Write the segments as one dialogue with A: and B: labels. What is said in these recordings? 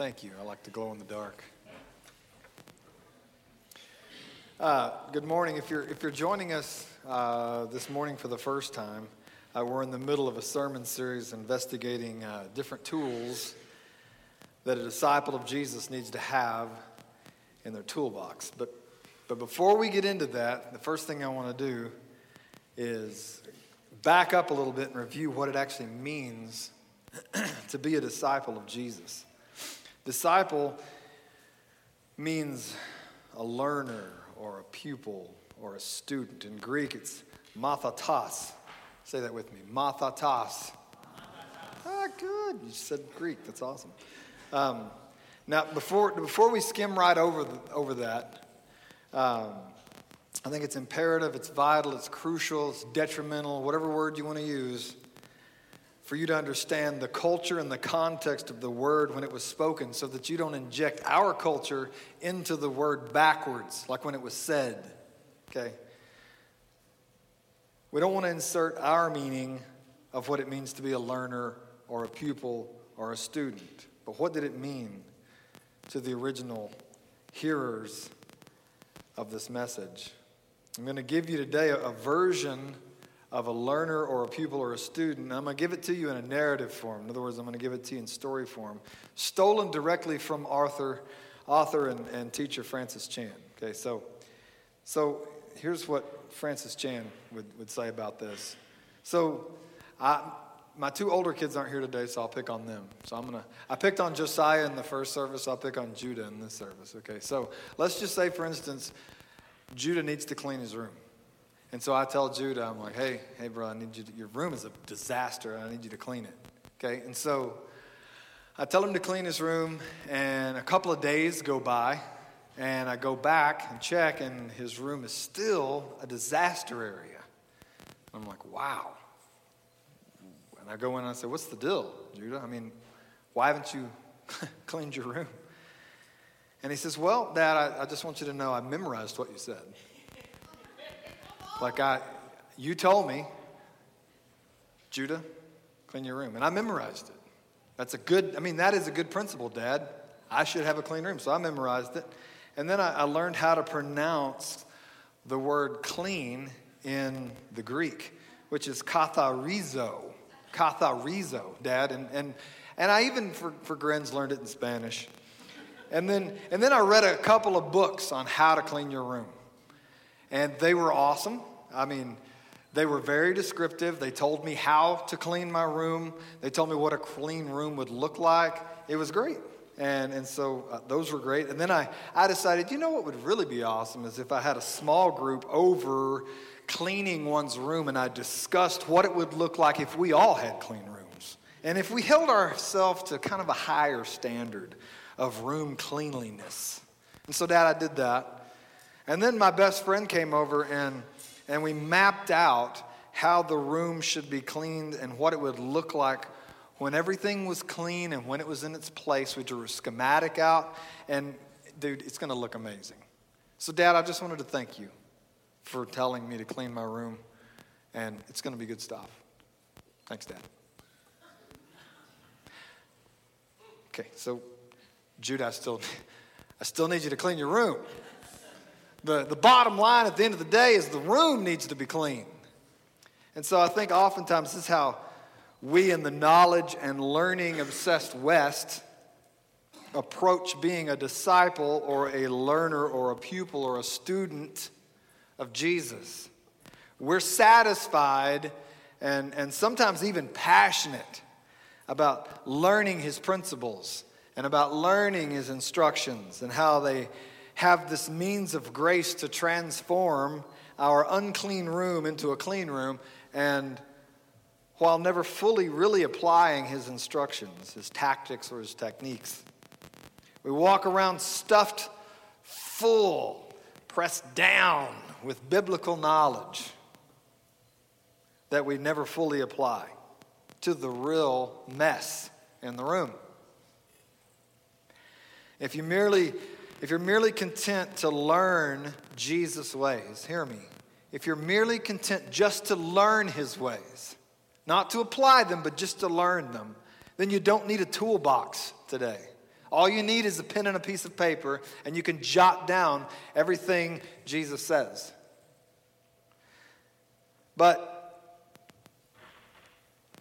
A: Thank you. I like to glow in the dark. Uh, good morning. If you're, if you're joining us uh, this morning for the first time, uh, we're in the middle of a sermon series investigating uh, different tools that a disciple of Jesus needs to have in their toolbox. But, but before we get into that, the first thing I want to do is back up a little bit and review what it actually means to be a disciple of Jesus. Disciple means a learner or a pupil or a student. In Greek, it's mathatas. Say that with me mathatas. Ah, good. You said Greek. That's awesome. Um, now, before, before we skim right over, the, over that, um, I think it's imperative, it's vital, it's crucial, it's detrimental, whatever word you want to use, for you to understand the culture and the context of the word when it was spoken so that you don't inject our culture into the word backwards, like when it was said. Okay? We don't want to insert our meaning of what it means to be a learner or a pupil or a student. But what did it mean to the original hearers of this message? I'm going to give you today a, version of a learner or a pupil or a student. I'm going to give it to you in a narrative form. In other words, I'm going to give it to you in story form, stolen directly from Arthur, author and, and teacher Francis Chan. Okay, so, so here's what Francis Chan would, would say about this. So, I, my two older kids aren't here today, so I'll pick on them. So I'm gonna. I picked on Josiah in the first service. I'll pick on Judah in this service. Okay. So let's just say, for instance, Judah needs to clean his room. And so I tell Judah, I'm like, hey, hey, bro, I need you to, your room is a disaster. I need you to clean it. Okay? And so I tell him to clean his room, and a couple of days go by, and I go back and check, and his room is still a disaster area. I'm like, wow. And I go in and I say, what's the deal, Judah? I mean, why haven't you cleaned your room? And he says, Well, Dad, I, I just want you to know I memorized what you said. Like I, you told me, Judah, clean your room. And I memorized it. That's a good, I mean, that is a good principle, Dad. I should have a clean room. So I memorized it. And then I, I learned how to pronounce the word clean in the Greek, which is katharizo. Katharizo, Dad. And, and, and I even, for, for grins, learned it in Spanish. And then, and then I read a couple of books on how to clean your room. And they were awesome. I mean, they were very descriptive. They told me how to clean my room, they told me what a clean room would look like. It was great. And, and so uh, those were great. And then I, I decided, you know what would really be awesome is if I had a small group over cleaning one's room and I discussed what it would look like if we all had clean rooms. And if we held ourselves to kind of a higher standard of room cleanliness. And so, Dad, I did that. And then my best friend came over and, and we mapped out how the room should be cleaned and what it would look like when everything was clean and when it was in its place. We drew a schematic out, and dude, it's going to look amazing. So, Dad, I just wanted to thank you for telling me to clean my room, and it's going to be good stuff. Thanks, Dad. Okay, so Judah, I still, I still need you to clean your room. The, the bottom line at the end of the day is the room needs to be clean. And so I think oftentimes this is how we in the knowledge and learning obsessed West approach being a disciple or a learner or a pupil or a student of Jesus. We're satisfied and, and sometimes even passionate about learning his principles and about learning his instructions and how they have this means of grace to transform our unclean room into a clean room and while never fully really applying his instructions, his tactics, or his techniques. We walk around stuffed full, pressed down with biblical knowledge that we never fully apply to the real mess in the room. If you merely if you're merely content to learn Jesus' ways, hear me. If you're merely content just to learn his ways, not to apply them, but just to learn them, then you don't need a toolbox today. All you need is a pen and a piece of paper, and you can jot down everything Jesus says. But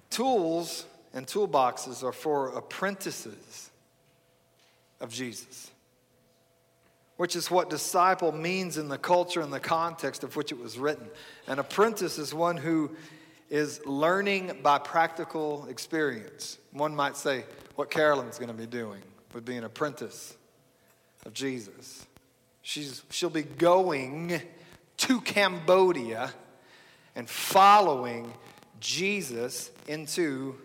A: tools and toolboxes are for apprentices of Jesus, which is what disciple means in the culture and the context of which it was written. An apprentice is one who is learning by practical experience. One might say what Carolyn's going to be doing would be an apprentice of Jesus. She's, she'll be going to Cambodia and following Jesus into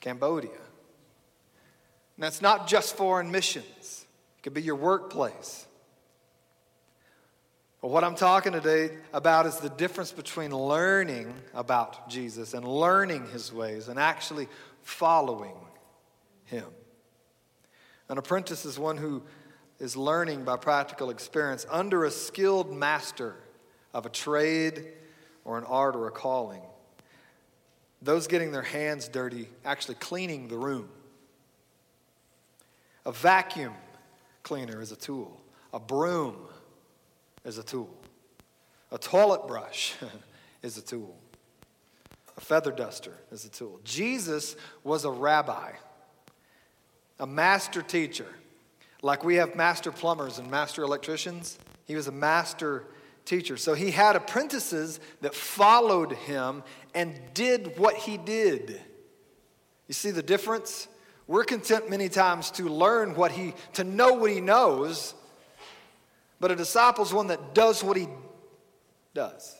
A: Cambodia. And that's not just foreign missions, it could be your workplace. But what I'm talking today about is the difference between learning about Jesus and learning his ways and actually following him. An apprentice is one who is learning by practical experience under a skilled master of a trade or an art or a calling. Those getting their hands dirty, actually cleaning the room. A vacuum cleaner is a tool, a broom is a tool, a toilet brush is a tool, a feather duster is a tool. Jesus was a rabbi, a master teacher. Like we have master plumbers and master electricians, he was a master teacher. So he had apprentices that followed him and did what he did. You see the difference? We're content many times to learn what he, to know what he knows, but a disciple is one that does what he does.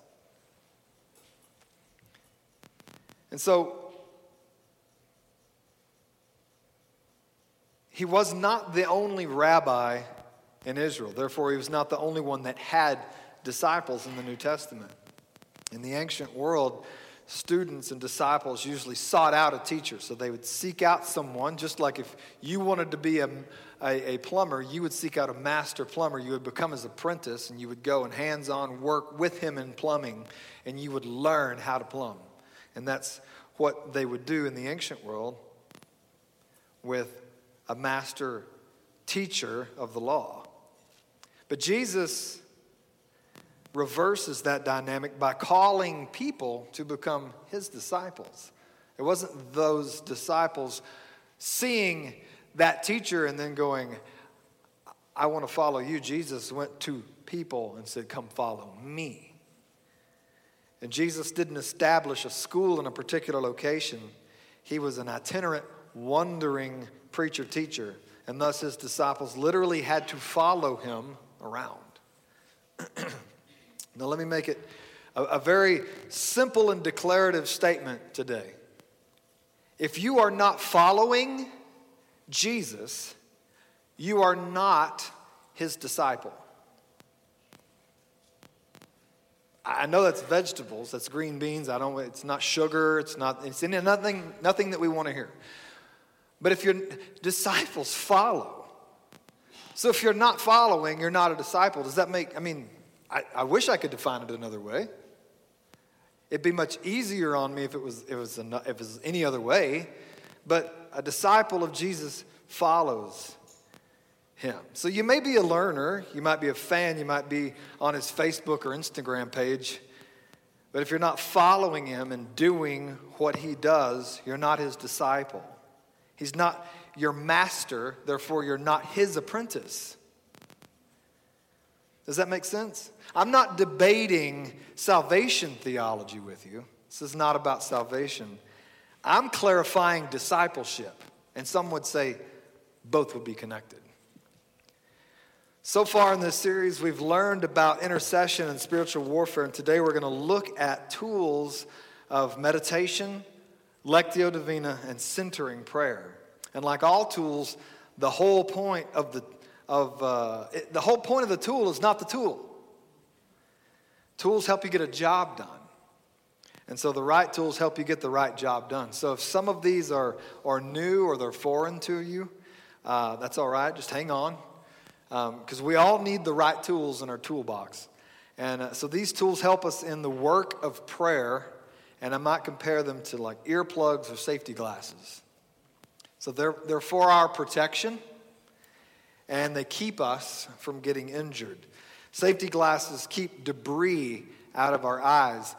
A: And so, he was not the only rabbi in Israel. Therefore, he was not the only one that had disciples in the New Testament. In the ancient world, students and disciples usually sought out a teacher. So they would seek out someone, just like if you wanted to be a, a, a, plumber, you would seek out a master plumber. You would become his apprentice and you would go and hands on work with him in plumbing and you would learn how to plumb. And that's what they would do in the ancient world with a master teacher of the law. But Jesus reverses that dynamic by calling people to become his disciples. It wasn't those disciples seeing that teacher and then going, I want to follow you. Jesus went to people and said, Come follow me. And Jesus didn't establish a school in a particular location, he was an itinerant, wandering preacher teacher. And thus his disciples literally had to follow him around. Now, let me make it a, a very simple and declarative statement today. If you are not following Jesus, you are not his disciple. I know that's vegetables, that's green beans. I don't it's not sugar, it's not it's in nothing nothing that we want to hear. But if your disciples follow. So if you're not following, you're not a disciple. Does that make I mean I, I wish I could define it another way. It'd be much easier on me if it was, if it was, if it was any other way. But a disciple of Jesus follows him. So you may be a learner, you might be a fan, you might be on his Facebook or Instagram page. But if you're not following him and doing what he does, you're not his disciple. He's not your master, therefore, you're not his apprentice. Does that make sense? I'm not debating salvation theology with you. This is not about salvation. I'm clarifying discipleship. And some would say both would be connected. So far in this series, we've learned about intercession and spiritual warfare. And today we're going to look at tools of meditation, lectio divina, and centering prayer. And like all tools, the whole point of the of uh, it, the whole point of the tool is not the tool. Tools help you get a job done. And so the right tools help you get the right job done. So if some of these are, are new or they're foreign to you, uh, that's all right. Just hang on. Because um, we all need the right tools in our toolbox. And uh, so these tools help us in the work of prayer. And I might compare them to like earplugs or safety glasses. So they're, they're for our protection, and they keep us from getting injured. Safety glasses keep debris out of our eyes.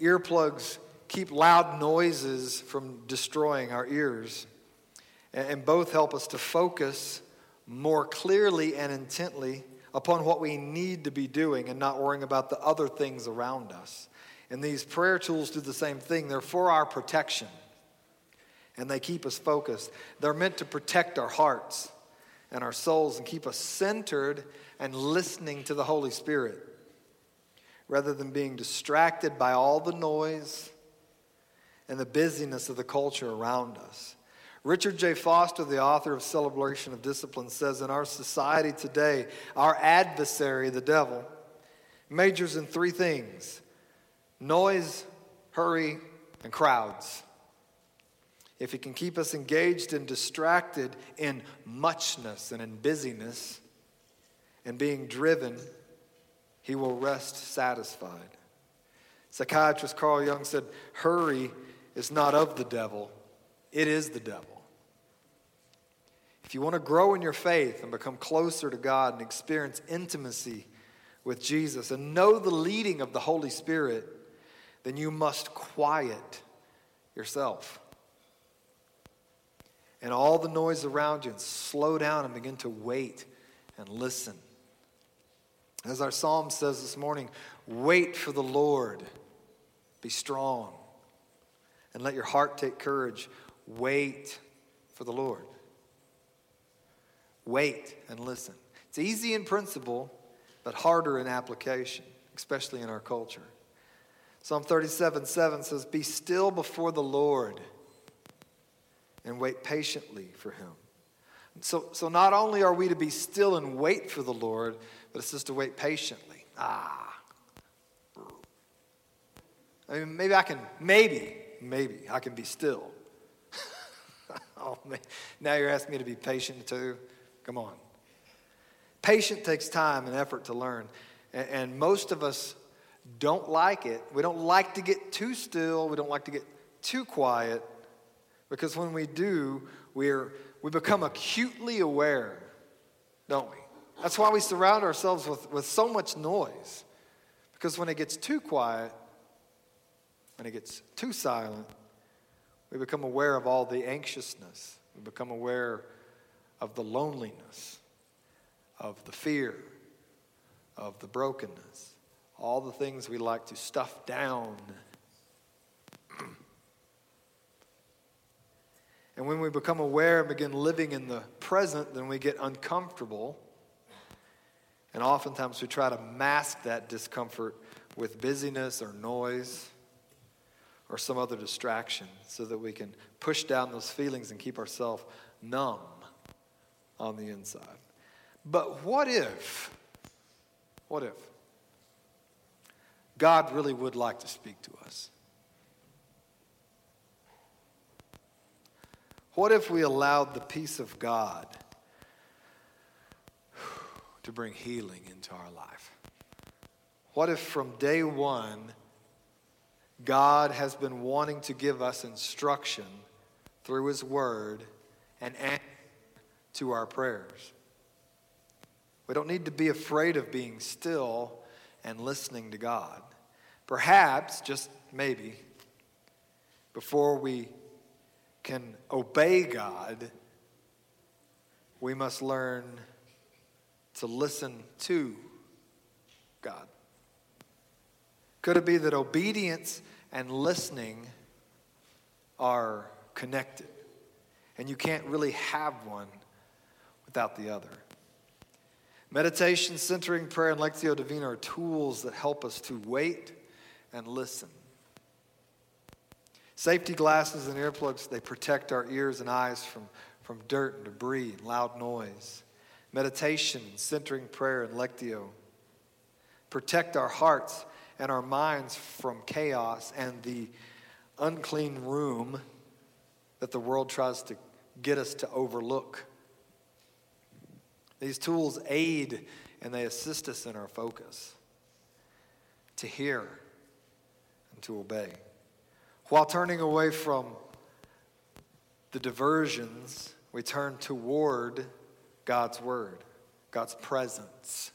A: Earplugs keep loud noises from destroying our ears. And both help us to focus more clearly and intently upon what we need to be doing and not worrying about the other things around us. And these prayer tools do the same thing. They're for our protection and they keep us focused. They're meant to protect our hearts and our souls and keep us centered and listening to the Holy Spirit rather than being distracted by all the noise and the busyness of the culture around us. Richard J. Foster, the author of Celebration of Discipline, says in our society today, our adversary, the devil, majors in three things noise, hurry, and crowds. If he can keep us engaged and distracted in muchness and in busyness and being driven, he will rest satisfied. Psychiatrist Carl Jung said, Hurry is not of the devil, it is the devil. If you want to grow in your faith and become closer to God and experience intimacy with Jesus and know the leading of the Holy Spirit, then you must quiet yourself and all the noise around you and slow down and begin to wait and listen. As our psalm says this morning, wait for the Lord. Be strong and let your heart take courage. Wait for the Lord. Wait and listen. It's easy in principle, but harder in application, especially in our culture. Psalm 37 7 says, Be still before the Lord and wait patiently for him. So, so not only are we to be still and wait for the Lord, but it's just to wait patiently. Ah. I mean, maybe I can, maybe, maybe I can be still. oh, man. Now you're asking me to be patient too? Come on. Patient takes time and effort to learn. And, and most of us don't like it. We don't like to get too still. We don't like to get too quiet. Because when we do, we're, we become acutely aware, don't we? That's why we surround ourselves with, with so much noise. Because when it gets too quiet, when it gets too silent, we become aware of all the anxiousness. We become aware of the loneliness, of the fear, of the brokenness, all the things we like to stuff down And when we become aware and begin living in the present, then we get uncomfortable. And oftentimes we try to mask that discomfort with busyness or noise or some other distraction so that we can push down those feelings and keep ourselves numb on the inside. But what if, what if God really would like to speak to us? What if we allowed the peace of God to bring healing into our life? What if from day one, God has been wanting to give us instruction through His Word and answer to our prayers? We don't need to be afraid of being still and listening to God. Perhaps, just maybe, before we can obey God, we must learn to listen to God. Could it be that obedience and listening are connected? And you can't really have one without the other. Meditation, centering prayer, and Lectio Divina are tools that help us to wait and listen. Safety glasses and earplugs, they protect our ears and eyes from, from dirt and debris and loud noise. Meditation, centering prayer, and lectio protect our hearts and our minds from chaos and the unclean room that the world tries to get us to overlook. These tools aid and they assist us in our focus to hear and to obey while turning away from the diversions, we turn toward God's Word, God's presence,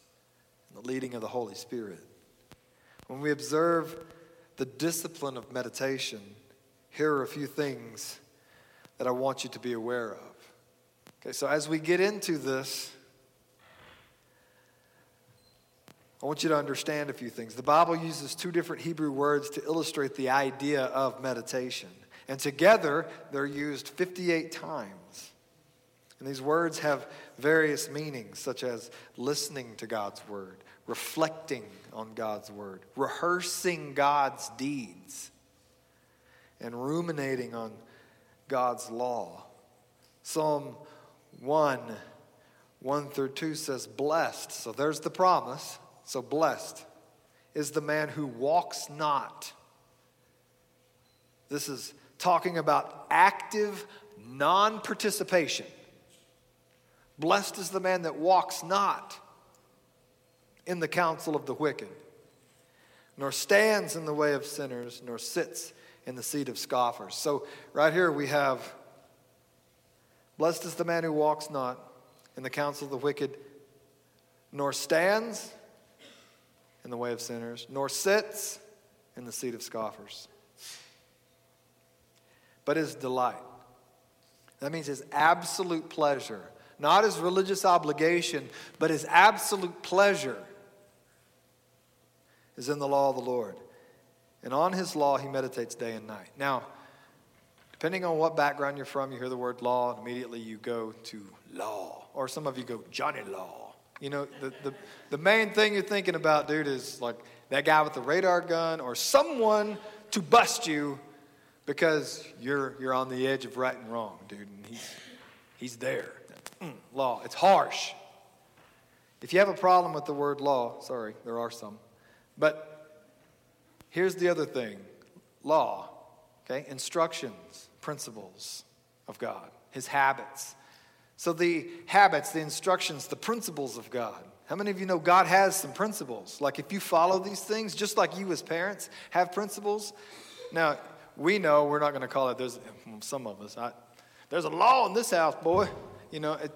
A: and the leading of the Holy Spirit. When we observe the discipline of meditation, here are a few things that I want you to be aware of. Okay, so as we get into this, I want you to understand a few things. The Bible uses two different Hebrew words to illustrate the idea of meditation. And together, they're used 58 times. And these words have various meanings, such as listening to God's word, reflecting on God's word, rehearsing God's deeds, and ruminating on God's law. Psalm 1 1 through 2 says, Blessed. So there's the promise. So blessed is the man who walks not. This is talking about active non participation. Blessed is the man that walks not in the counsel of the wicked, nor stands in the way of sinners, nor sits in the seat of scoffers. So, right here we have Blessed is the man who walks not in the counsel of the wicked, nor stands in the way of sinners, nor sits in the seat of scoffers. But his delight. That means his absolute pleasure. Not his religious obligation, but his absolute pleasure is in the law of the Lord. And on his law he meditates day and night. Now, depending on what background you're from, you hear the word law, and immediately you go to law. Or some of you go, Johnny Law. You know, the, the, the main thing you're thinking about, dude, is like that guy with the radar gun or someone to bust you because you're, you're on the edge of right and wrong, dude, and he's, he's there. Mm, law, it's harsh. If you have a problem with the word law, sorry, there are some. But here's the other thing law, okay? Instructions, principles of God, his habits. So, the habits, the instructions, the principles of God. How many of you know God has some principles? Like, if you follow these things, just like you as parents have principles. Now, we know we're not going to call it, there's some of us, I, there's a law in this house, boy. You know, it,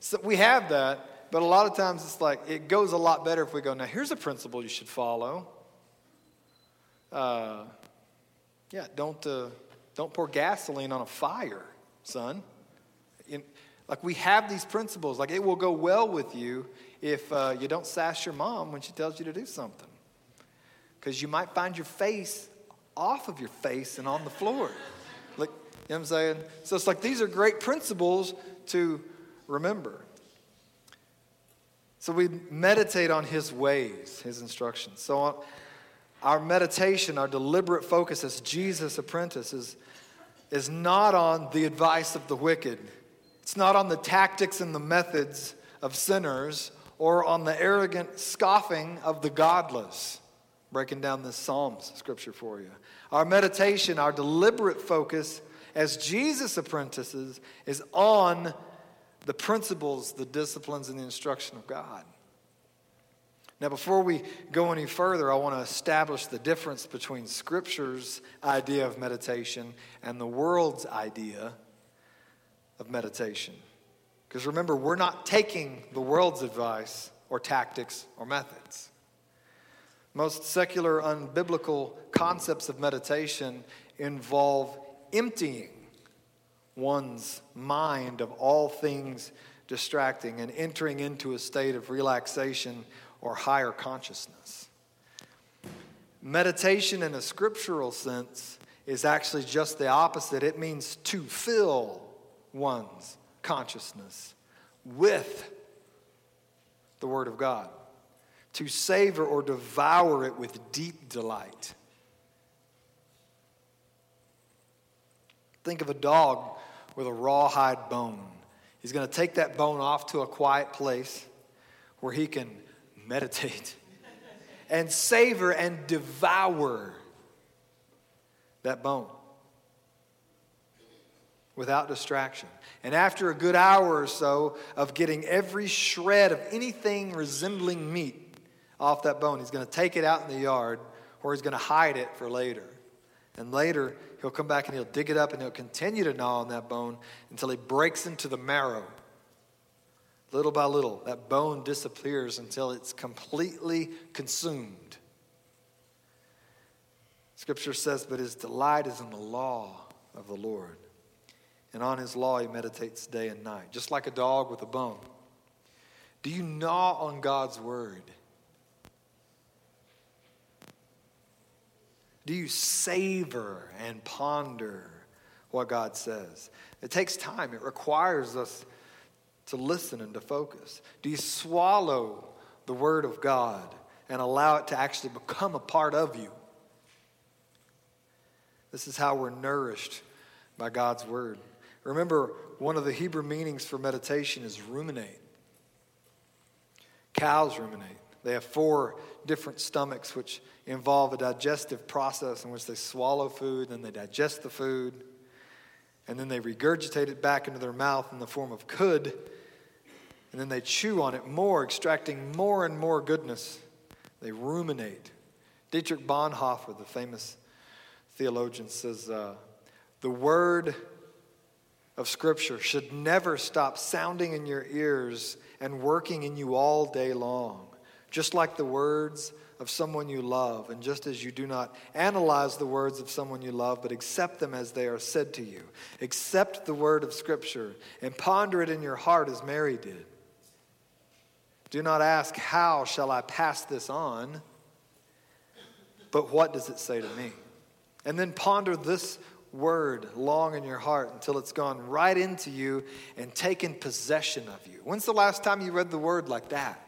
A: so we have that, but a lot of times it's like, it goes a lot better if we go, now here's a principle you should follow. Uh, yeah, don't, uh, don't pour gasoline on a fire, son. Like we have these principles. Like it will go well with you if uh, you don't sass your mom when she tells you to do something. Because you might find your face off of your face and on the floor. Like, you know what I'm saying? So it's like these are great principles to remember. So we meditate on his ways, his instructions. So our meditation, our deliberate focus as Jesus' apprentice is, is not on the advice of the wicked it's not on the tactics and the methods of sinners or on the arrogant scoffing of the godless. Breaking down this Psalms scripture for you. Our meditation, our deliberate focus as Jesus' apprentices is on the principles, the disciplines, and the instruction of God. Now, before we go any further, I want to establish the difference between Scripture's idea of meditation and the world's idea of meditation. Because remember, we're not taking the world's advice or tactics or methods. Most secular, unbiblical concepts of meditation involve emptying one's mind of all things distracting and entering into a state of relaxation or higher consciousness. Meditation, in a scriptural sense, is actually just the opposite. It means to fill one's consciousness with the Word of God, to savor or devour it with deep delight. Think of a dog with a rawhide bone. He's going to take that bone off to a quiet place where he can meditate and savor and devour that bone without distraction. And after a good hour or so of getting every shred of anything resembling meat off that bone, he's going to take it out in the yard or he's going to hide it for later. And later, he'll come back and he'll dig it up and he'll continue to gnaw on that bone until he breaks into the marrow. Little by little, that bone disappears until it's completely consumed. Scripture says, But his delight is in the law of the Lord. And on his law he meditates day and night, just like a dog with a bone. Do you gnaw on God's word? Do you savor and ponder what God says? It takes time, it requires us to listen and to focus. Do you swallow the word of God and allow it to actually become a part of you? This is how we're nourished by God's word. Remember, one of the Hebrew meanings for meditation is ruminate. Cows ruminate. They have four different stomachs, which involve a digestive process in which they swallow food, and they digest the food, and then they regurgitate it back into their mouth in the form of cud, and then they chew on it more, extracting more and more goodness. They ruminate. Dietrich Bonhoeffer, the famous theologian, says uh, the word of Scripture should never stop sounding in your ears and working in you all day long, just like the words of someone you love, and just as you do not analyze the words of someone you love, but accept them as they are said to you. Accept the word of Scripture and ponder it in your heart as Mary did. Do not ask, How shall I pass this on? But what does it say to me? And then ponder this word long in your heart until it's gone right into you and taken possession of you. When's the last time you read the word like that?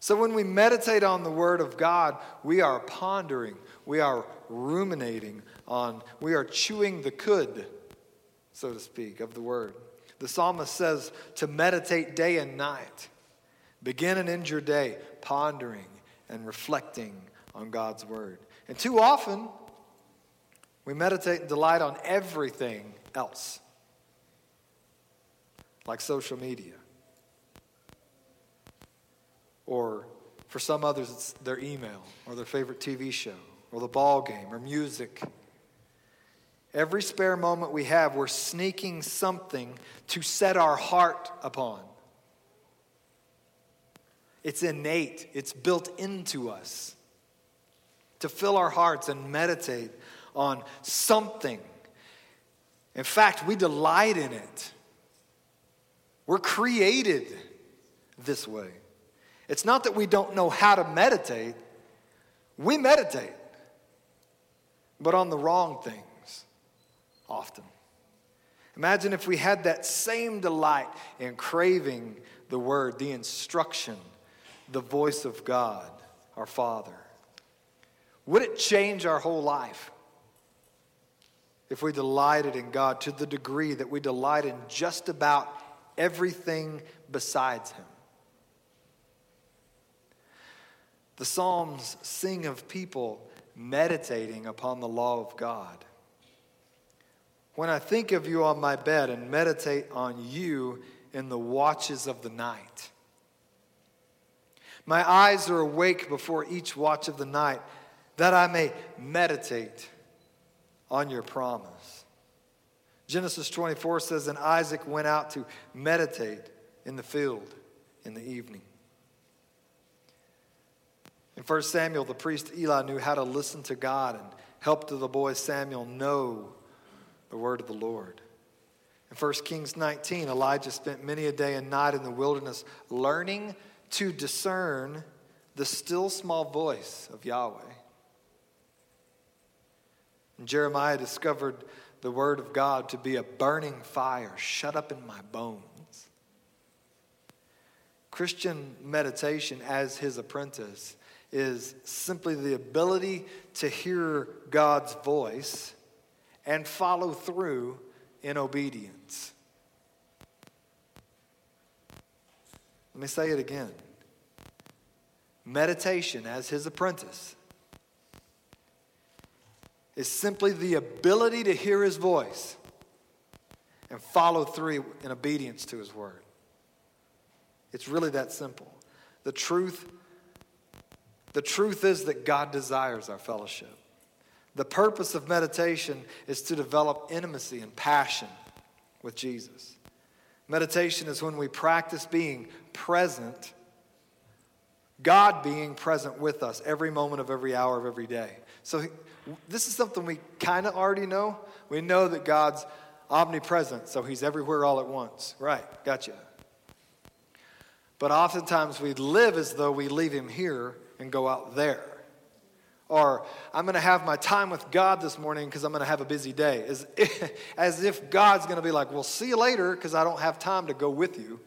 A: So when we meditate on the word of God, we are pondering, we are ruminating on, we are chewing the cud, so to speak, of the word. The psalmist says to meditate day and night. Begin and end your day pondering and reflecting on God's word. And too often, we meditate and delight on everything else, like social media. Or for some others, it's their email or their favorite TV show or the ball game or music. Every spare moment we have, we're sneaking something to set our heart upon. It's innate, it's built into us to fill our hearts and meditate on something. In fact, we delight in it. We're created this way. It's not that we don't know how to meditate, we meditate, but on the wrong things often. Imagine if we had that same delight in craving the word, the instruction, the voice of God, our Father. Would it change our whole life? If we delighted in God to the degree that we delight in just about everything besides Him. The Psalms sing of people meditating upon the law of God. When I think of you on my bed and meditate on you in the watches of the night, my eyes are awake before each watch of the night that I may meditate on your promise. Genesis 24 says, And Isaac went out to meditate in the field in the evening. In 1 Samuel, the priest Eli knew how to listen to God and helped the boy Samuel know the word of the Lord. In 1 Kings 19, Elijah spent many a day and night in the wilderness learning to discern the still small voice of Yahweh. And Jeremiah discovered the word of God to be a burning fire shut up in my bones. Christian meditation as his apprentice is simply the ability to hear God's voice and follow through in obedience. Let me say it again. Meditation as his apprentice is simply the ability to hear his voice and follow through in obedience to his word. It's really that simple. The truth the truth is that God desires our fellowship. The purpose of meditation is to develop intimacy and passion with Jesus. Meditation is when we practice being present, God being present with us every moment of every hour of every day. So, this is something we kind of already know. We know that God's omnipresent, so He's everywhere all at once. Right, gotcha. But oftentimes we live as though we leave Him here and go out there. Or I'm going to have my time with God this morning because I'm going to have a busy day. As, as if God's going to be like, well, see you later because I don't have time to go with you.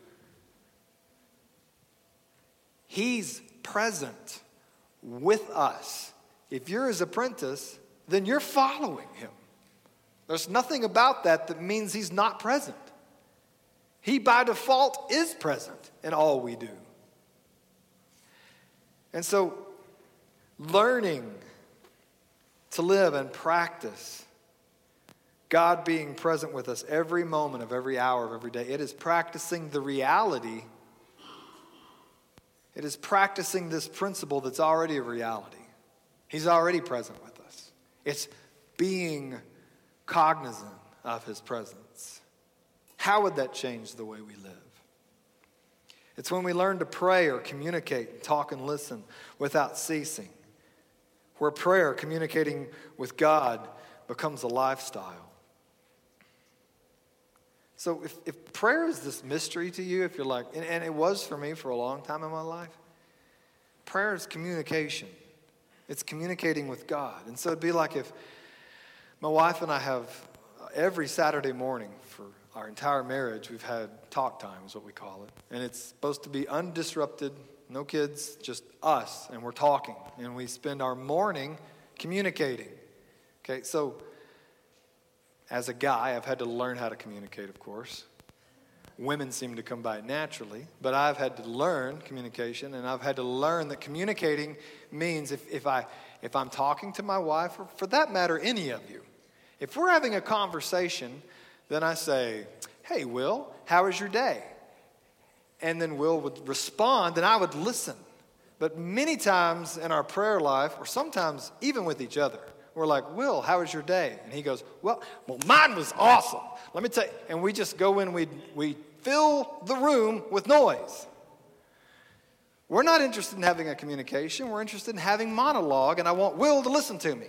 A: He's present with us. If you're his apprentice, then you're following him. There's nothing about that that means he's not present. He, by default, is present in all we do. And so, learning to live and practice God being present with us every moment of every hour of every day. It is practicing the reality. It is practicing this principle that's already a reality. He's already present with us. It's being cognizant of His presence. How would that change the way we live? It's when we learn to pray or communicate, and talk and listen without ceasing where prayer, communicating with God, becomes a lifestyle. So, if, if prayer is this mystery to you, if you're like, and, and it was for me for a long time in my life, prayer is communication. It's communicating with God. And so it'd be like if my wife and I have uh, every Saturday morning for our entire marriage, we've had talk time, is what we call it. And it's supposed to be undisrupted, no kids, just us, and we're talking. And we spend our morning communicating. Okay, so as a guy, I've had to learn how to communicate, of course. Women seem to come by naturally, but I've had to learn communication, and I've had to learn that communicating means if, if, I, if I'm talking to my wife, or for that matter, any of you, if we're having a conversation, then I say, Hey, Will, how was your day? and then Will would respond, and I would listen. But many times in our prayer life, or sometimes even with each other, we're like, Will, how was your day? And he goes, Well, well, mine was awesome. Let me tell you. And we just go in, we, we fill the room with noise. We're not interested in having a communication. We're interested in having monologue, and I want Will to listen to me.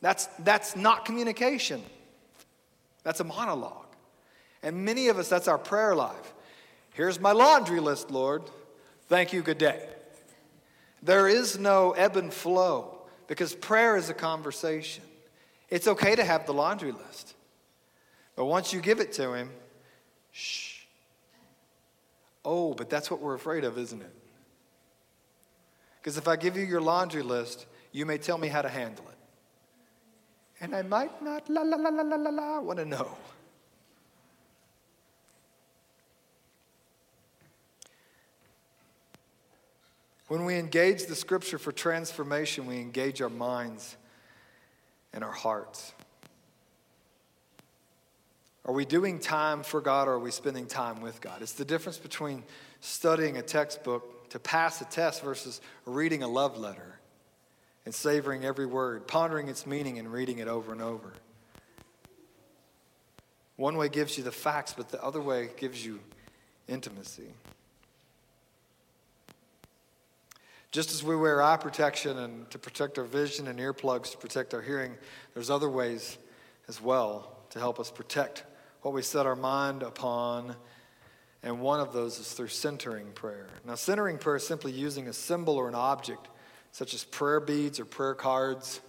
A: That's, that's not communication, that's a monologue. And many of us, that's our prayer life. Here's my laundry list, Lord. Thank you, good day. There is no ebb and flow because prayer is a conversation. It's okay to have the laundry list. But once you give it to Him, shh. Oh, but that's what we're afraid of, isn't it? Because if I give you your laundry list, you may tell me how to handle it. And I might not, la la la la la la la, want to know. When we engage the scripture for transformation, we engage our minds and our hearts. Are we doing time for God or are we spending time with God? It's the difference between studying a textbook to pass a test versus reading a love letter and savoring every word, pondering its meaning and reading it over and over. One way gives you the facts, but the other way gives you intimacy. Just as we wear eye protection and to protect our vision and earplugs to protect our hearing, there's other ways as well to help us protect what we set our mind upon. And one of those is through centering prayer. Now, centering prayer is simply using a symbol or an object, such as prayer beads or prayer cards,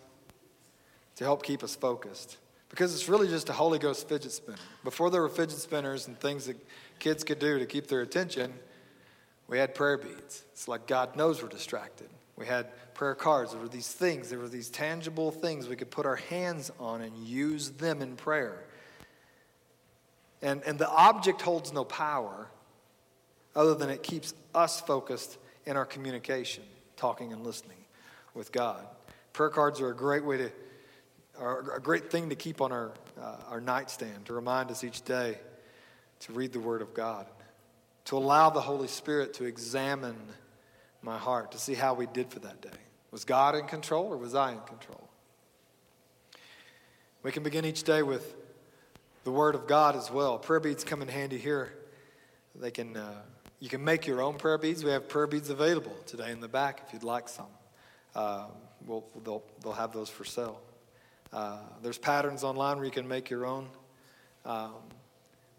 A: to help keep us focused. Because it's really just a Holy Ghost fidget spinner. Before there were fidget spinners and things that kids could do to keep their attention, we had prayer beads. It's like God knows we're distracted. We had prayer cards. There were these things, there were these tangible things we could put our hands on and use them in prayer. And, and the object holds no power other than it keeps us focused in our communication, talking and listening with God. Prayer cards are a great way to, are a great thing to keep on our, uh, our nightstand to remind us each day to read the Word of God to allow the Holy Spirit to examine my heart to see how we did for that day. Was God in control or was I in control? We can begin each day with the Word of God as well. Prayer beads come in handy here. They can, uh, you can make your own prayer beads. We have prayer beads available today in the back if you'd like some. Uh, we'll, they'll, they'll have those for sale. Uh, there's patterns online where you can make your own. Um,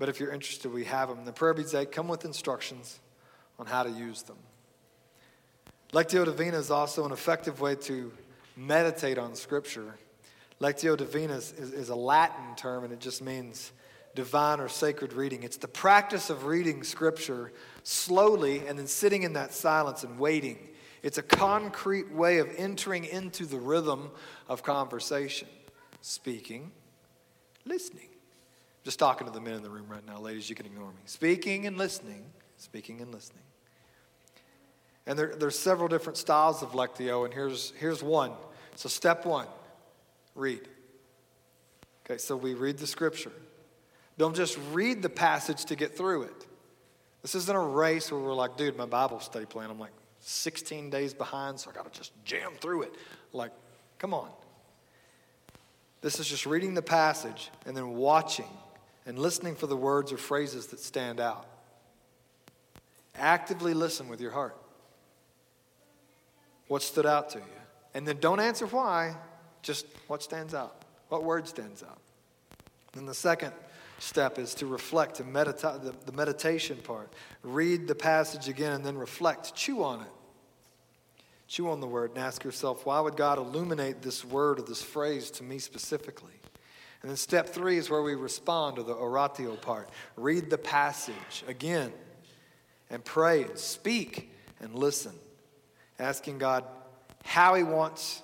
A: but if you're interested, we have them. The prayer beads, they come with instructions on how to use them. Lectio Divina is also an effective way to meditate on Scripture. Lectio Divina is, is, is, a Latin term and it just means divine or sacred reading. It's the practice of reading Scripture slowly and then sitting in that silence and waiting. It's a concrete way of entering into the rhythm of conversation, speaking, listening. Just talking to the men in the room right now, ladies, you can ignore me. Speaking and listening, speaking and listening. And there, there's several different styles of Lectio, and here's, here's one. So, step one read. Okay, so we read the scripture. Don't just read the passage to get through it. This isn't a race where we're like, dude, my Bible study plan, I'm like 16 days behind, so I got to just jam through it. Like, come on. This is just reading the passage and then watching and listening for the words or phrases that stand out. Actively listen with your heart. What stood out to you? And then don't answer why, just what stands out. What word stands out? Then the second step is to reflect, to meditate, the, the meditation part. Read the passage again and then reflect. Chew on it. Chew on the word and ask yourself, why would God illuminate this word or this phrase to me specifically? And then step three is where we respond to the oratio part. Read the passage again and pray and speak and listen, asking God how He wants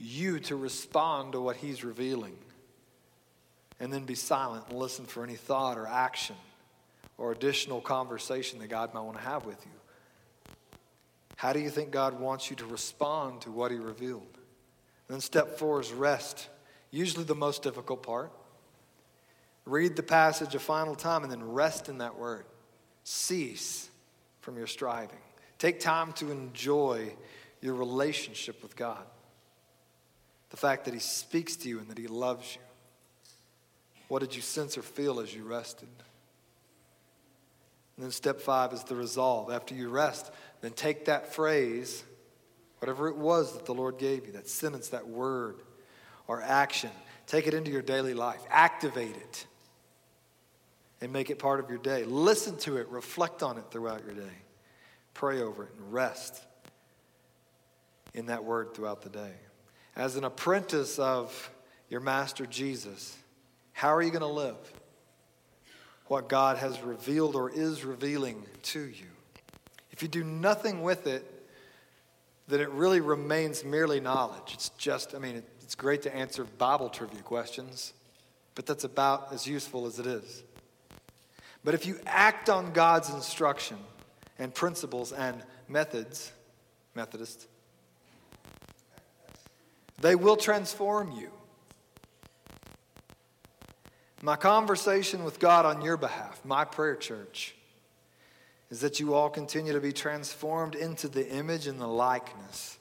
A: you to respond to what He's revealing. And then be silent and listen for any thought or action or additional conversation that God might want to have with you. How do you think God wants you to respond to what He revealed? And then step four is rest usually the most difficult part. Read the passage a final time and then rest in that word. Cease from your striving. Take time to enjoy your relationship with God. The fact that He speaks to you and that He loves you. What did you sense or feel as you rested? And then step five is the resolve. After you rest, then take that phrase, whatever it was that the Lord gave you, that sentence, that word or action. Take it into your daily life, activate it, and make it part of your day. Listen to it, reflect on it throughout your day, pray over it, and rest in that word throughout the day. As an apprentice of your master Jesus, how are you going to live? What God has revealed or is revealing to you. If you do nothing with it, then it really remains merely knowledge. It's just, I mean, it, it's great to answer Bible trivia questions, but that's about as useful as it is. But if you act on God's instruction and principles and methods, Methodist, they will transform you. My conversation with God on your behalf, my prayer church, is that you all continue to be transformed into the image and the likeness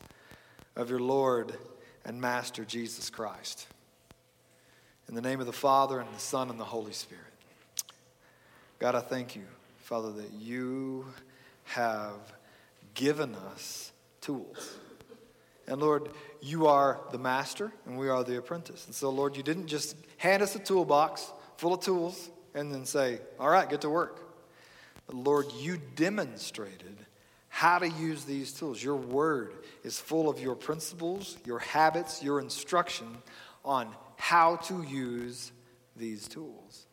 A: of your Lord and Master Jesus Christ. In the name of the Father, and the Son, and the Holy Spirit. God, I thank you, Father, that you have given us tools. And Lord, you are the master and we are the apprentice. And so, Lord, you didn't just hand us a toolbox full of tools and then say, all right, get to work. But Lord, you demonstrated how to use these tools. Your word is full of your principles, your habits, your instruction on how to use these tools.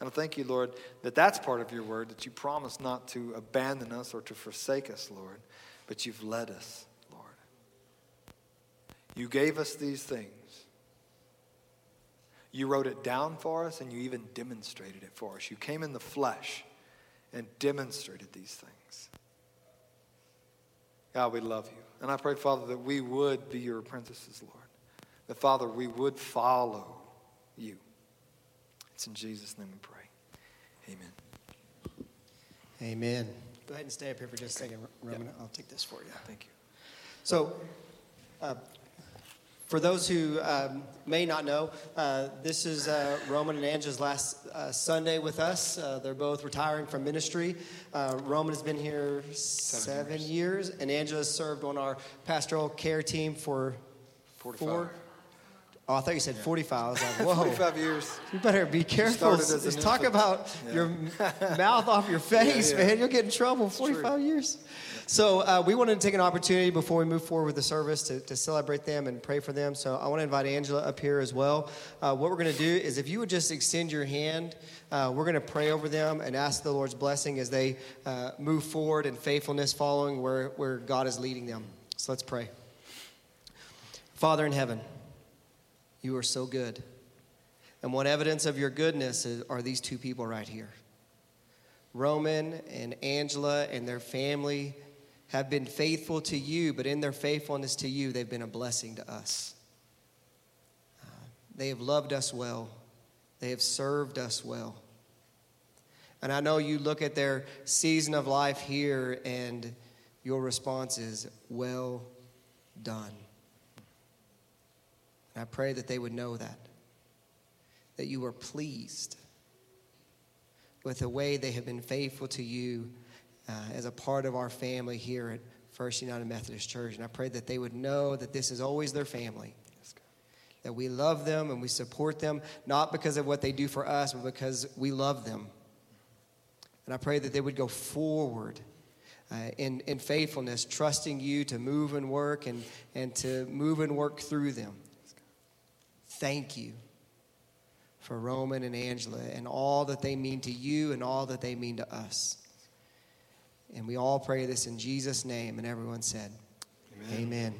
A: And I thank you, Lord, that that's part of your word, that you promise not to abandon us or to forsake us, Lord, but you've led us, Lord. You gave us these things. You wrote it down for us, and you even demonstrated it for us. You came in the flesh and demonstrated these things. God, we love you. And I pray, Father, that we would be your apprentices, Lord. That, Father, we would follow you. It's in Jesus' name we pray. Amen.
B: Amen. Go ahead and stay up here for just a second, Roman. Yep. I'll take this for you.
A: Thank you.
B: So, uh, For those who um, may not know, uh, this is uh, Roman and Angela's last uh, Sunday with us. Uh, they're both retiring from ministry. Uh, Roman has been here seven, seven years. years. and Angela has served on our pastoral care team for
A: 45. four.
B: Oh, I thought you said yeah. 45. I was like, whoa.
A: 45 years.
B: You better be careful. Just talk about yeah. your mouth off your face, yeah, man. You'll get in trouble. 45 years. So uh, we wanted to take an opportunity before we move forward with the service to, to celebrate them and pray for them. So I want to invite Angela up here as well. Uh, what we're going to do is if you would just extend your hand, uh, we're going to pray over them and ask the Lord's blessing as they uh, move forward in faithfulness following where, where God is leading them. So let's pray. Father in heaven, you are so good. And one evidence of your goodness is, are these two people right here. Roman and Angela and their family have been faithful to you, but in their faithfulness to you, they've been a blessing to us. Uh, they have loved us well, they have served us well. And I know you look at their season of life here, and your response is, Well done. And I pray that they would know that, that you are pleased with the way they have been faithful to you uh, as a part of our family here at First United Methodist Church. And I pray that they would know that this is always their family. that we love them and we support them, not because of what they do for us, but because we love them. And I pray that they would go forward uh, in, in faithfulness, trusting you to move and work and, and to move and work through them thank you for Roman and Angela and all that they mean to you and all that they mean to us. And we all pray this in Jesus' name. And everyone said, Amen. Amen.